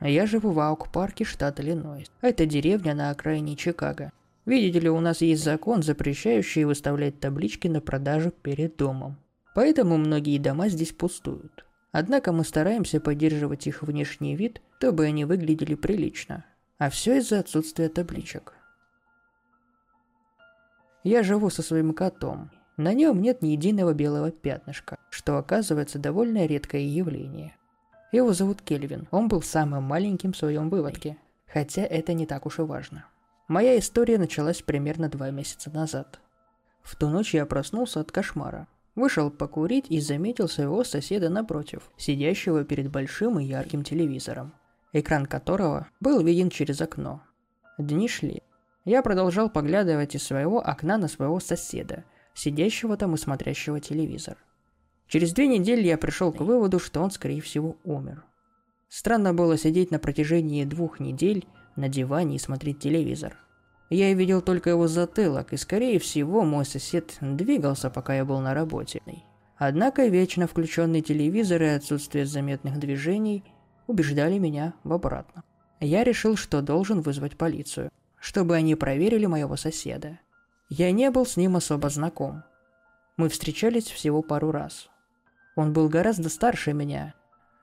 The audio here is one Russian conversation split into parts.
Я живу в Аук-парке, штат Иллинойс. Это деревня на окраине Чикаго. Видите ли, у нас есть закон, запрещающий выставлять таблички на продажу перед домом. Поэтому многие дома здесь пустуют. Однако мы стараемся поддерживать их внешний вид, чтобы они выглядели прилично. А все из-за отсутствия табличек. Я живу со своим котом. На нем нет ни единого белого пятнышка, что оказывается довольно редкое явление. Его зовут Кельвин, он был самым маленьким в своем выводке, хотя это не так уж и важно. Моя история началась примерно два месяца назад. В ту ночь я проснулся от кошмара. Вышел покурить и заметил своего соседа напротив, сидящего перед большим и ярким телевизором, экран которого был виден через окно. Дни шли. Я продолжал поглядывать из своего окна на своего соседа, сидящего там и смотрящего телевизор. Через две недели я пришел к выводу, что он, скорее всего, умер. Странно было сидеть на протяжении двух недель на диване и смотреть телевизор. Я видел только его затылок, и скорее всего мой сосед двигался, пока я был на работе. Однако вечно включенный телевизор и отсутствие заметных движений убеждали меня в обратном. Я решил, что должен вызвать полицию, чтобы они проверили моего соседа. Я не был с ним особо знаком. Мы встречались всего пару раз. Он был гораздо старше меня.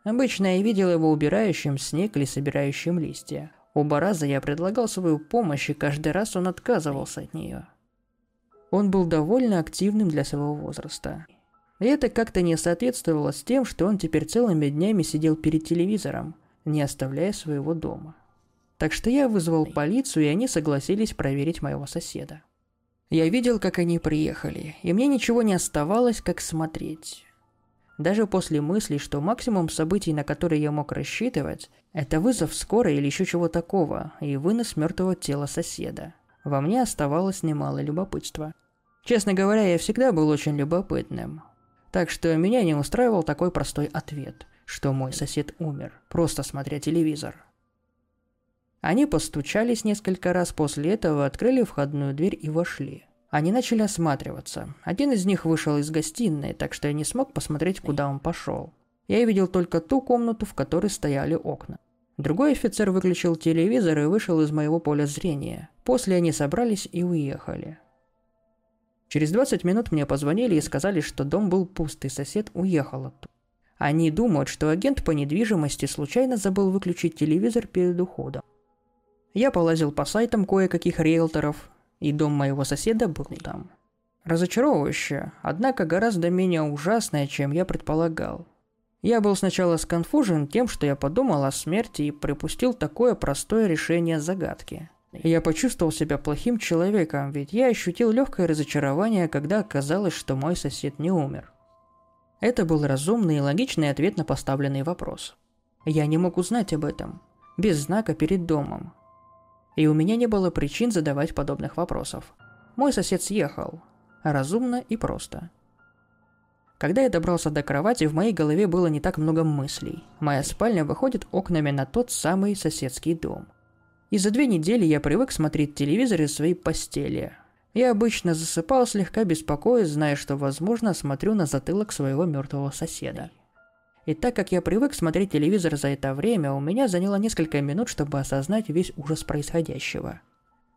Обычно я видел его убирающим снег или собирающим листья. Оба раза я предлагал свою помощь, и каждый раз он отказывался от нее. Он был довольно активным для своего возраста. И это как-то не соответствовало с тем, что он теперь целыми днями сидел перед телевизором, не оставляя своего дома. Так что я вызвал полицию, и они согласились проверить моего соседа. Я видел, как они приехали, и мне ничего не оставалось, как смотреть. Даже после мысли, что максимум событий, на которые я мог рассчитывать, это вызов скорой или еще чего такого, и вынос мертвого тела соседа. Во мне оставалось немало любопытства. Честно говоря, я всегда был очень любопытным. Так что меня не устраивал такой простой ответ, что мой сосед умер, просто смотря телевизор. Они постучались несколько раз после этого, открыли входную дверь и вошли. Они начали осматриваться. Один из них вышел из гостиной, так что я не смог посмотреть, куда он пошел. Я видел только ту комнату, в которой стояли окна. Другой офицер выключил телевизор и вышел из моего поля зрения. После они собрались и уехали. Через 20 минут мне позвонили и сказали, что дом был пуст, и сосед уехал оттуда. Они думают, что агент по недвижимости случайно забыл выключить телевизор перед уходом. Я полазил по сайтам кое-каких риэлторов, и дом моего соседа был там. Разочаровывающе, однако гораздо менее ужасное, чем я предполагал. Я был сначала сконфужен тем, что я подумал о смерти и припустил такое простое решение загадки. Я почувствовал себя плохим человеком, ведь я ощутил легкое разочарование, когда оказалось, что мой сосед не умер. Это был разумный и логичный ответ на поставленный вопрос. Я не мог узнать об этом, без знака перед домом, и у меня не было причин задавать подобных вопросов. Мой сосед съехал. Разумно и просто. Когда я добрался до кровати, в моей голове было не так много мыслей. Моя спальня выходит окнами на тот самый соседский дом. И за две недели я привык смотреть телевизор из своей постели. Я обычно засыпал слегка беспокоясь, зная, что, возможно, смотрю на затылок своего мертвого соседа. И так как я привык смотреть телевизор за это время, у меня заняло несколько минут, чтобы осознать весь ужас происходящего.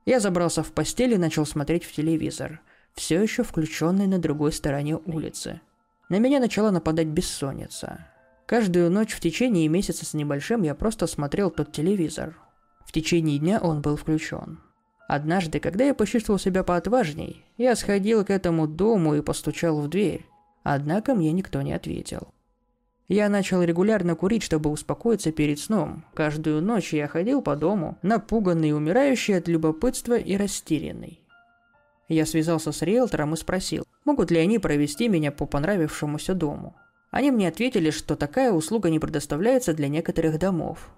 Я забрался в постель и начал смотреть в телевизор, все еще включенный на другой стороне улицы. На меня начала нападать бессонница. Каждую ночь в течение месяца с небольшим я просто смотрел тот телевизор. В течение дня он был включен. Однажды, когда я почувствовал себя поотважней, я сходил к этому дому и постучал в дверь. Однако мне никто не ответил. Я начал регулярно курить, чтобы успокоиться перед сном. Каждую ночь я ходил по дому, напуганный, умирающий от любопытства и растерянный. Я связался с риэлтором и спросил, могут ли они провести меня по понравившемуся дому. Они мне ответили, что такая услуга не предоставляется для некоторых домов.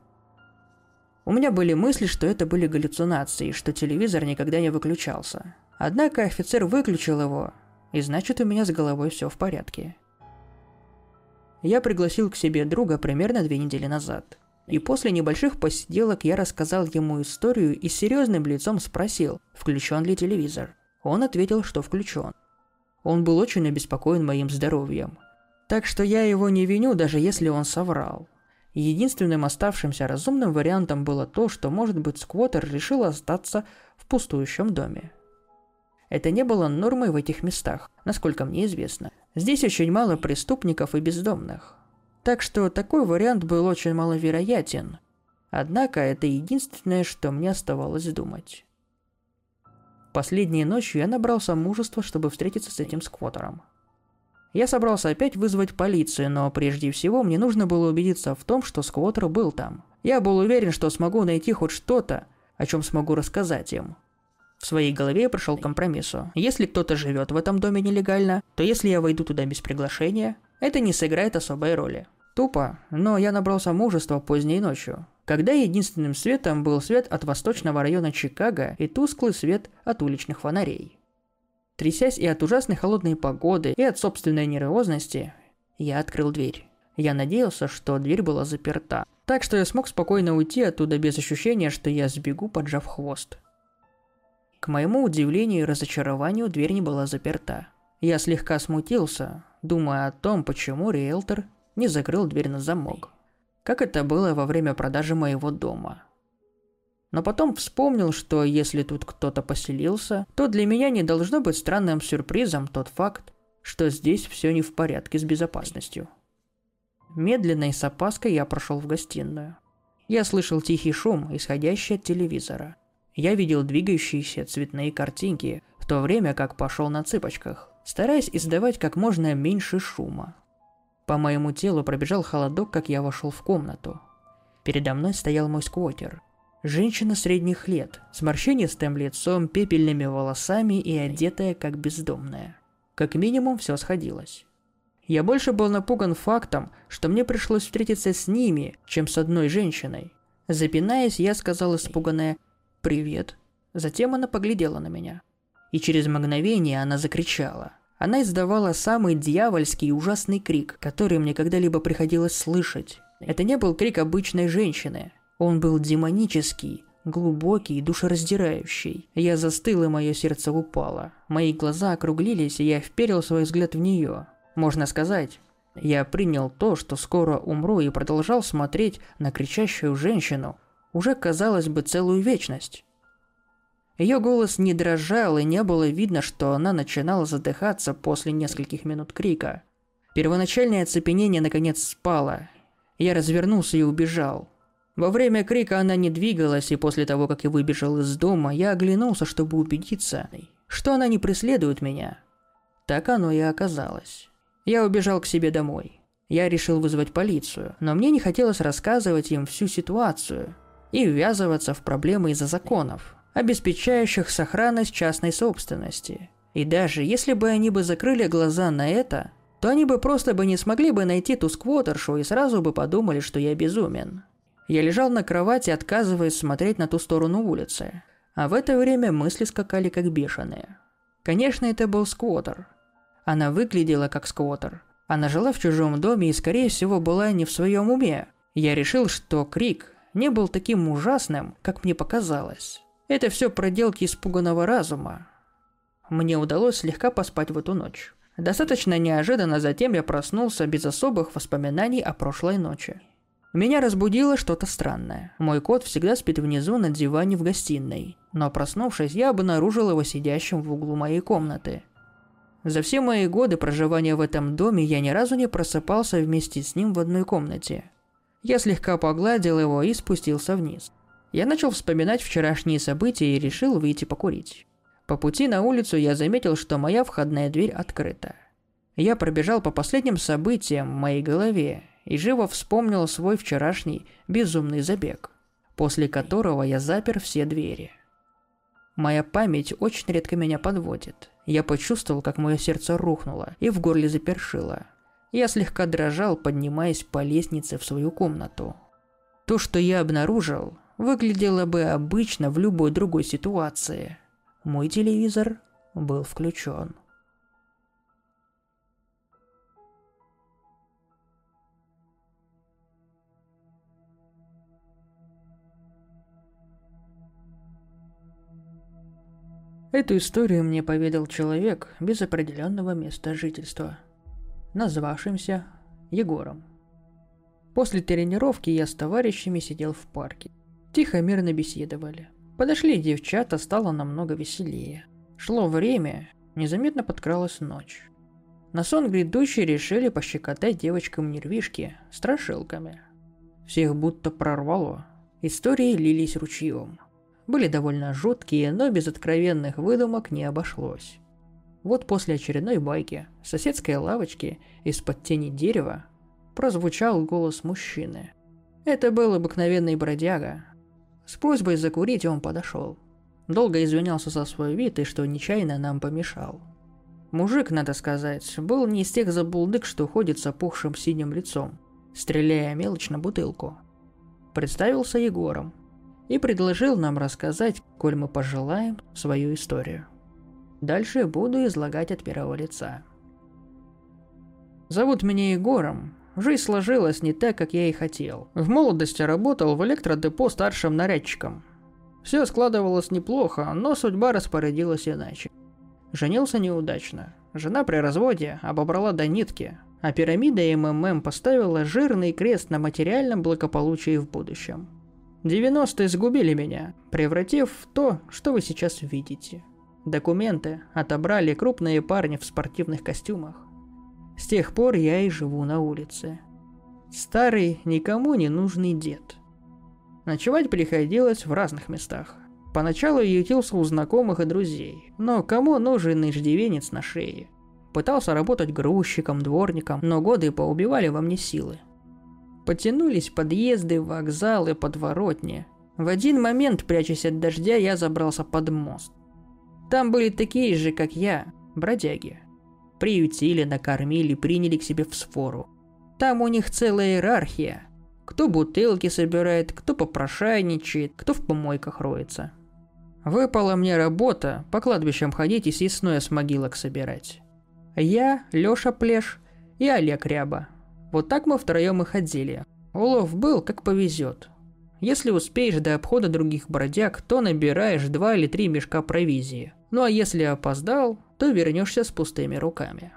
У меня были мысли, что это были галлюцинации, что телевизор никогда не выключался. Однако офицер выключил его, и значит у меня с головой все в порядке. Я пригласил к себе друга примерно две недели назад. И после небольших посиделок я рассказал ему историю и серьезным лицом спросил, включен ли телевизор. Он ответил, что включен. Он был очень обеспокоен моим здоровьем. Так что я его не виню, даже если он соврал. Единственным оставшимся разумным вариантом было то, что, может быть, сквотер решил остаться в пустующем доме. Это не было нормой в этих местах, насколько мне известно. Здесь очень мало преступников и бездомных. Так что такой вариант был очень маловероятен. Однако это единственное, что мне оставалось думать. Последней ночью я набрался мужества, чтобы встретиться с этим сквотером. Я собрался опять вызвать полицию, но прежде всего мне нужно было убедиться в том, что сквотер был там. Я был уверен, что смогу найти хоть что-то, о чем смогу рассказать им. В своей голове я пришел к компромиссу. Если кто-то живет в этом доме нелегально, то если я войду туда без приглашения, это не сыграет особой роли. Тупо, но я набрался мужества поздней ночью, когда единственным светом был свет от восточного района Чикаго и тусклый свет от уличных фонарей. Трясясь и от ужасной холодной погоды, и от собственной нервозности, я открыл дверь. Я надеялся, что дверь была заперта, так что я смог спокойно уйти оттуда без ощущения, что я сбегу, поджав хвост. К моему удивлению и разочарованию дверь не была заперта. Я слегка смутился, думая о том, почему риэлтор не закрыл дверь на замок. Как это было во время продажи моего дома. Но потом вспомнил, что если тут кто-то поселился, то для меня не должно быть странным сюрпризом тот факт, что здесь все не в порядке с безопасностью. Медленно и с опаской я прошел в гостиную. Я слышал тихий шум, исходящий от телевизора. Я видел двигающиеся цветные картинки, в то время как пошел на цыпочках, стараясь издавать как можно меньше шума. По моему телу пробежал холодок, как я вошел в комнату. Передо мной стоял мой сквотер – Женщина средних лет, с морщинистым лицом, пепельными волосами и одетая как бездомная. Как минимум все сходилось. Я больше был напуган фактом, что мне пришлось встретиться с ними, чем с одной женщиной. Запинаясь, я сказал испуганное «Привет». Затем она поглядела на меня. И через мгновение она закричала. Она издавала самый дьявольский и ужасный крик, который мне когда-либо приходилось слышать. Это не был крик обычной женщины. Он был демонический, глубокий и душераздирающий. Я застыл, и мое сердце упало. Мои глаза округлились, и я вперил свой взгляд в нее. Можно сказать, я принял то, что скоро умру, и продолжал смотреть на кричащую женщину, уже, казалось бы, целую вечность. Ее голос не дрожал, и не было видно, что она начинала задыхаться после нескольких минут крика. Первоначальное оцепенение наконец спало. Я развернулся и убежал. Во время крика она не двигалась, и после того, как я выбежал из дома, я оглянулся, чтобы убедиться, что она не преследует меня. Так оно и оказалось. Я убежал к себе домой. Я решил вызвать полицию, но мне не хотелось рассказывать им всю ситуацию и ввязываться в проблемы из-за законов, обеспечающих сохранность частной собственности. И даже если бы они бы закрыли глаза на это, то они бы просто бы не смогли бы найти ту сквотершу и сразу бы подумали, что я безумен. Я лежал на кровати, отказываясь смотреть на ту сторону улицы. А в это время мысли скакали как бешеные. Конечно, это был сквотер. Она выглядела как сквотер. Она жила в чужом доме и, скорее всего, была не в своем уме. Я решил, что крик не был таким ужасным, как мне показалось. Это все проделки испуганного разума. Мне удалось слегка поспать в эту ночь. Достаточно неожиданно затем я проснулся без особых воспоминаний о прошлой ночи. Меня разбудило что-то странное. Мой кот всегда спит внизу на диване в гостиной, но проснувшись, я обнаружил его сидящим в углу моей комнаты. За все мои годы проживания в этом доме я ни разу не просыпался вместе с ним в одной комнате. Я слегка погладил его и спустился вниз. Я начал вспоминать вчерашние события и решил выйти покурить. По пути на улицу я заметил, что моя входная дверь открыта. Я пробежал по последним событиям в моей голове и живо вспомнил свой вчерашний безумный забег, после которого я запер все двери. Моя память очень редко меня подводит. Я почувствовал, как мое сердце рухнуло и в горле запершило. Я слегка дрожал, поднимаясь по лестнице в свою комнату. То, что я обнаружил, выглядело бы обычно в любой другой ситуации. Мой телевизор был включен. Эту историю мне поведал человек без определенного места жительства, назвавшимся Егором. После тренировки я с товарищами сидел в парке. Тихо, мирно беседовали. Подошли девчата, стало намного веселее. Шло время, незаметно подкралась ночь. На сон грядущий решили пощекотать девочкам нервишки страшилками. Всех будто прорвало. Истории лились ручьем. Были довольно жуткие, но без откровенных выдумок не обошлось. Вот после очередной байки в соседской лавочке из-под тени дерева прозвучал голос мужчины. Это был обыкновенный бродяга. С просьбой закурить он подошел. Долго извинялся за свой вид и что нечаянно нам помешал. Мужик, надо сказать, был не из тех забулдык, что ходит с опухшим синим лицом, стреляя мелочь на бутылку. Представился Егором и предложил нам рассказать, коль мы пожелаем, свою историю. Дальше буду излагать от первого лица. Зовут меня Егором. Жизнь сложилась не так, как я и хотел. В молодости работал в электродепо старшим нарядчиком. Все складывалось неплохо, но судьба распорядилась иначе. Женился неудачно. Жена при разводе обобрала до нитки, а пирамида МММ поставила жирный крест на материальном благополучии в будущем. 90-е сгубили меня, превратив в то, что вы сейчас видите. Документы отобрали крупные парни в спортивных костюмах. С тех пор я и живу на улице. Старый, никому не нужный дед. Ночевать приходилось в разных местах. Поначалу ютился у знакомых и друзей, но кому нужен иждивенец на шее? Пытался работать грузчиком, дворником, но годы поубивали во мне силы. Потянулись подъезды, вокзалы, подворотни. В один момент, прячась от дождя, я забрался под мост. Там были такие же, как я, бродяги. Приютили, накормили, приняли к себе в сфору. Там у них целая иерархия. Кто бутылки собирает, кто попрошайничает, кто в помойках роется. Выпала мне работа по кладбищам ходить и съестное с могилок собирать. Я, Лёша Плеш и Олег Ряба. Вот так мы втроем и ходили. Улов был, как повезет. Если успеешь до обхода других бродяг, то набираешь два или три мешка провизии – ну а если опоздал, то вернешься с пустыми руками.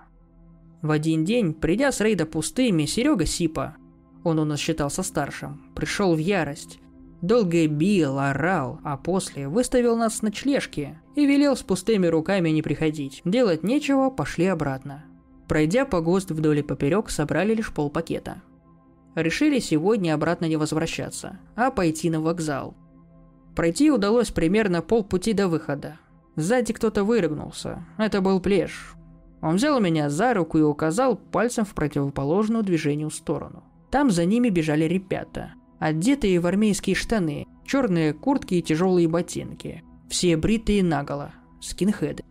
В один день, придя с рейда пустыми, Серега Сипа, он у нас считался старшим, пришел в ярость. Долго бил, орал, а после выставил нас на ночлежки и велел с пустыми руками не приходить. Делать нечего, пошли обратно. Пройдя по ГОСТ вдоль и поперек, собрали лишь полпакета. Решили сегодня обратно не возвращаться, а пойти на вокзал. Пройти удалось примерно полпути до выхода. Сзади кто-то вырыгнулся. Это был Плеш. Он взял меня за руку и указал пальцем в противоположную движению сторону. Там за ними бежали ребята, одетые в армейские штаны, черные куртки и тяжелые ботинки. Все бритые наголо, скинхеды.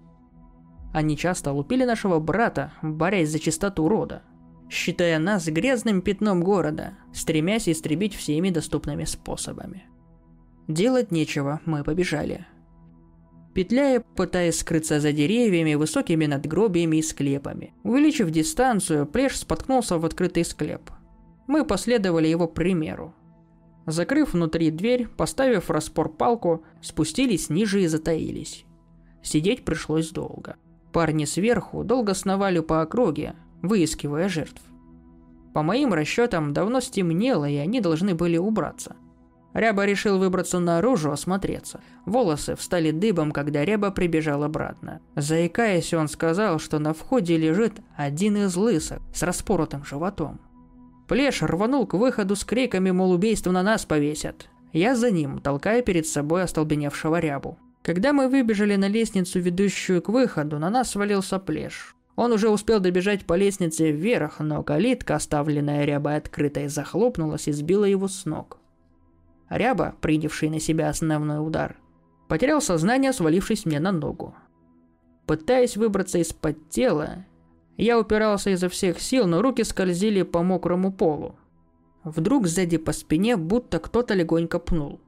Они часто лупили нашего брата, борясь за чистоту рода, считая нас грязным пятном города, стремясь истребить всеми доступными способами. Делать нечего, мы побежали – петляя, пытаясь скрыться за деревьями, высокими надгробиями и склепами. Увеличив дистанцию, Плеш споткнулся в открытый склеп. Мы последовали его примеру. Закрыв внутри дверь, поставив распор палку, спустились ниже и затаились. Сидеть пришлось долго. Парни сверху долго сновали по округе, выискивая жертв. По моим расчетам, давно стемнело, и они должны были убраться. Ряба решил выбраться наружу, осмотреться. Волосы встали дыбом, когда Ряба прибежал обратно. Заикаясь, он сказал, что на входе лежит один из лысых с распоротым животом. Плеш рванул к выходу с криками, мол, убийство на нас повесят. Я за ним, толкая перед собой остолбеневшего Рябу. Когда мы выбежали на лестницу, ведущую к выходу, на нас свалился Плеш. Он уже успел добежать по лестнице вверх, но калитка, оставленная Рябой открытой, захлопнулась и сбила его с ног. Ряба, принявший на себя основной удар, потерял сознание, свалившись мне на ногу. Пытаясь выбраться из-под тела, я упирался изо всех сил, но руки скользили по мокрому полу. Вдруг сзади по спине будто кто-то легонько пнул.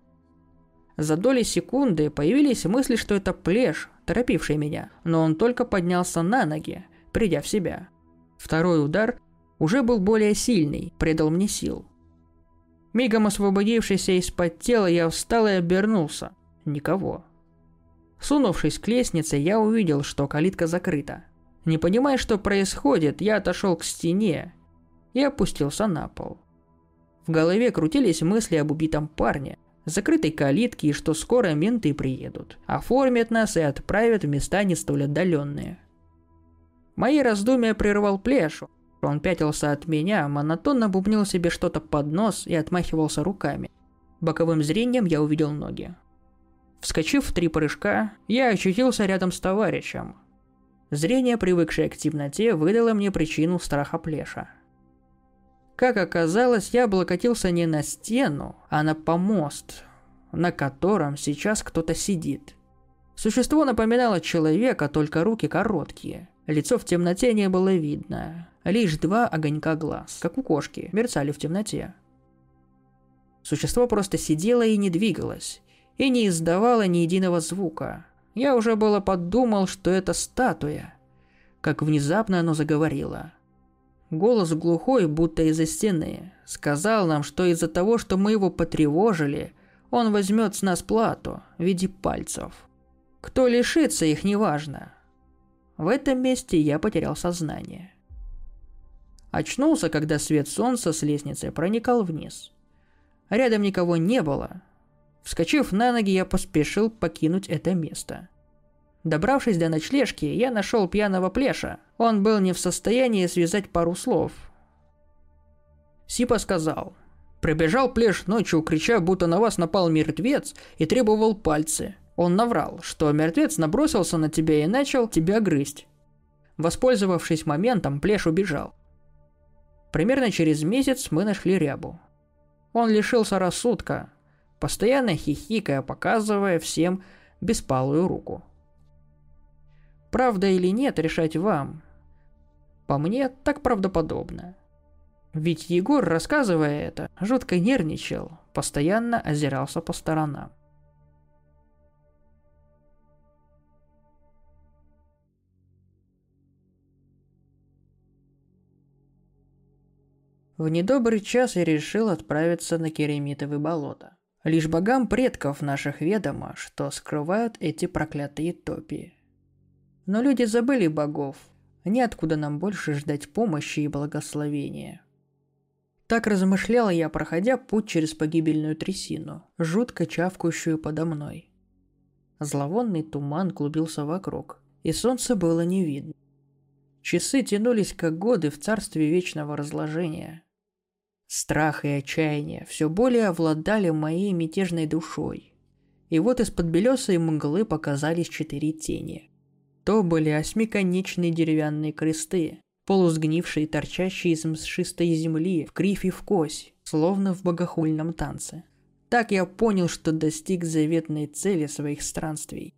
За доли секунды появились мысли, что это плеш, торопивший меня, но он только поднялся на ноги, придя в себя. Второй удар уже был более сильный, придал мне сил. Мигом освободившись из-под тела, я встал и обернулся. Никого. Сунувшись к лестнице, я увидел, что калитка закрыта. Не понимая, что происходит, я отошел к стене и опустился на пол. В голове крутились мысли об убитом парне, закрытой калитке и что скоро менты приедут, оформят нас и отправят в места не столь отдаленные. Мои раздумья прервал Плешу. Он пятился от меня, монотонно бубнил себе что-то под нос и отмахивался руками. Боковым зрением я увидел ноги. Вскочив в три прыжка, я очутился рядом с товарищем. Зрение, привыкшее к темноте, выдало мне причину страха Плеша. Как оказалось, я облокотился не на стену, а на помост, на котором сейчас кто-то сидит. Существо напоминало человека, только руки короткие. Лицо в темноте не было видно. Лишь два огонька глаз, как у кошки, мерцали в темноте. Существо просто сидело и не двигалось, и не издавало ни единого звука. Я уже было подумал, что это статуя. Как внезапно оно заговорило – Голос глухой, будто из-за стены, сказал нам, что из-за того, что мы его потревожили, он возьмет с нас плату в виде пальцев. Кто лишится их, неважно. В этом месте я потерял сознание. Очнулся, когда свет солнца с лестницы проникал вниз. Рядом никого не было. Вскочив на ноги, я поспешил покинуть это место. Добравшись до ночлежки, я нашел пьяного плеша. Он был не в состоянии связать пару слов. Сипа сказал. Прибежал плеш ночью, крича, будто на вас напал мертвец, и требовал пальцы. Он наврал, что мертвец набросился на тебя и начал тебя грызть. Воспользовавшись моментом, плеш убежал. Примерно через месяц мы нашли рябу. Он лишился рассудка, постоянно хихикая, показывая всем беспалую руку. Правда или нет, решать вам. По мне, так правдоподобно. Ведь Егор, рассказывая это, жутко нервничал, постоянно озирался по сторонам. В недобрый час я решил отправиться на Керемитовы болота. Лишь богам предков наших ведомо, что скрывают эти проклятые топи. Но люди забыли богов. Неоткуда нам больше ждать помощи и благословения. Так размышлял я, проходя путь через погибельную трясину, жутко чавкающую подо мной. Зловонный туман клубился вокруг, и солнца было не видно. Часы тянулись как годы в царстве вечного разложения. Страх и отчаяние все более овладали моей мятежной душой. И вот из-под белесой мглы показались четыре тени. То были осьмиконечные деревянные кресты, полусгнившие, торчащие из мшистой земли, в криф и в кось, словно в богохульном танце. Так я понял, что достиг заветной цели своих странствий.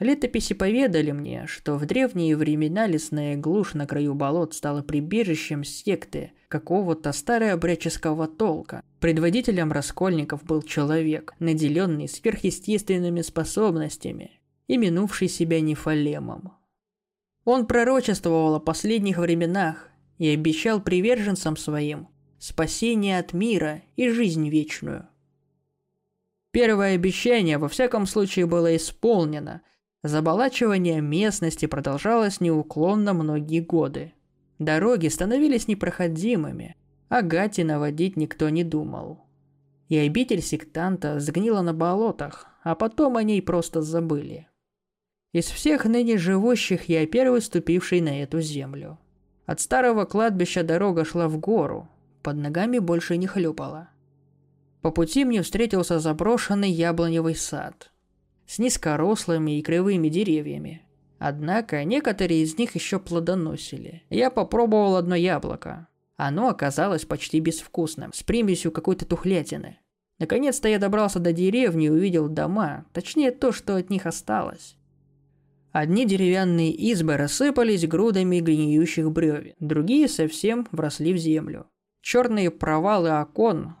Летописи поведали мне, что в древние времена лесная глушь на краю болот стала прибежищем секты какого-то старообрядческого толка. Предводителем раскольников был человек, наделенный сверхъестественными способностями, именувший себя Нефалемом. Он пророчествовал о последних временах и обещал приверженцам своим спасение от мира и жизнь вечную. Первое обещание во всяком случае было исполнено. Заболачивание местности продолжалось неуклонно многие годы. Дороги становились непроходимыми, а Гати наводить никто не думал. И обитель сектанта сгнила на болотах, а потом о ней просто забыли. Из всех ныне живущих я первый ступивший на эту землю. От старого кладбища дорога шла в гору, под ногами больше не хлюпала. По пути мне встретился заброшенный яблоневый сад с низкорослыми и кривыми деревьями. Однако некоторые из них еще плодоносили. Я попробовал одно яблоко. Оно оказалось почти безвкусным, с примесью какой-то тухлятины. Наконец-то я добрался до деревни и увидел дома, точнее то, что от них осталось. Одни деревянные избы рассыпались грудами гниющих бревен, другие совсем вросли в землю. Черные провалы окон,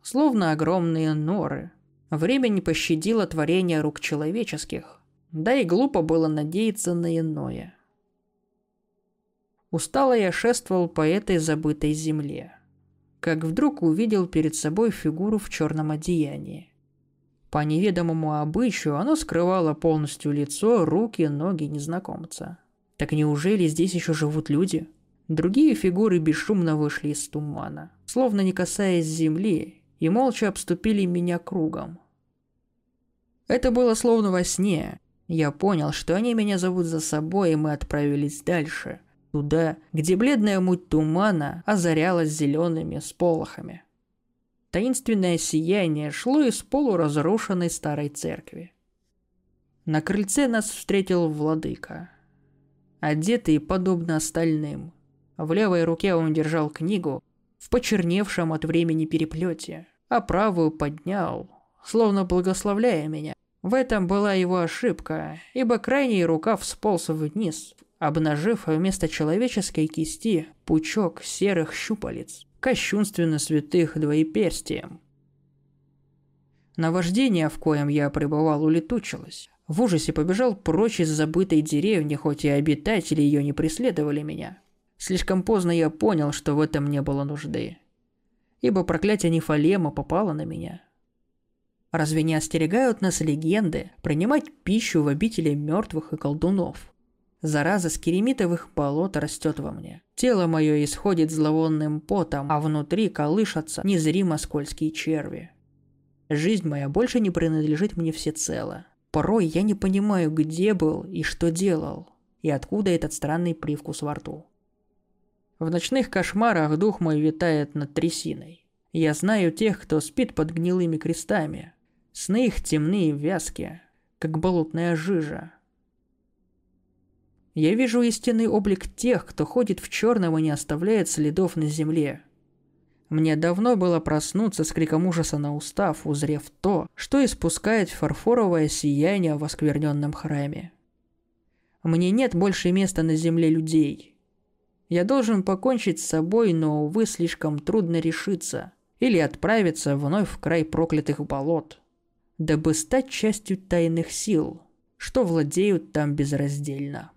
словно огромные норы. Время не пощадило творения рук человеческих, да и глупо было надеяться на иное. Устало я шествовал по этой забытой земле, как вдруг увидел перед собой фигуру в черном одеянии. По неведомому обычаю оно скрывало полностью лицо, руки, ноги незнакомца. Так неужели здесь еще живут люди? Другие фигуры бесшумно вышли из тумана, словно не касаясь земли, и молча обступили меня кругом. Это было словно во сне. Я понял, что они меня зовут за собой, и мы отправились дальше, туда, где бледная муть тумана озарялась зелеными сполохами. Таинственное сияние шло из полуразрушенной старой церкви. На крыльце нас встретил владыка. Одетый, подобно остальным. В левой руке он держал книгу в почерневшем от времени переплете, а правую поднял, словно благословляя меня. В этом была его ошибка, ибо крайний рукав сполз вниз, обнажив вместо человеческой кисти пучок серых щупалец, кощунственно святых двоеперстием. Наваждение, в коем я пребывал, улетучилось. В ужасе побежал прочь из забытой деревни, хоть и обитатели ее не преследовали меня. Слишком поздно я понял, что в этом не было нужды. Ибо проклятие Нефалема попало на меня. Разве не остерегают нас легенды принимать пищу в обители мертвых и колдунов? Зараза с керемитовых болот растет во мне. Тело мое исходит зловонным потом, а внутри колышатся незримо скользкие черви. Жизнь моя больше не принадлежит мне всецело. Порой я не понимаю, где был и что делал, и откуда этот странный привкус во рту. В ночных кошмарах дух мой витает над трясиной. Я знаю тех, кто спит под гнилыми крестами. Сны их темные и вязкие, как болотная жижа. Я вижу истинный облик тех, кто ходит в черном и не оставляет следов на земле. Мне давно было проснуться с криком ужаса на устав, узрев то, что испускает фарфоровое сияние в оскверненном храме. Мне нет больше места на земле людей. Я должен покончить с собой, но, увы, слишком трудно решиться. Или отправиться вновь в край проклятых болот, дабы стать частью тайных сил, что владеют там безраздельно.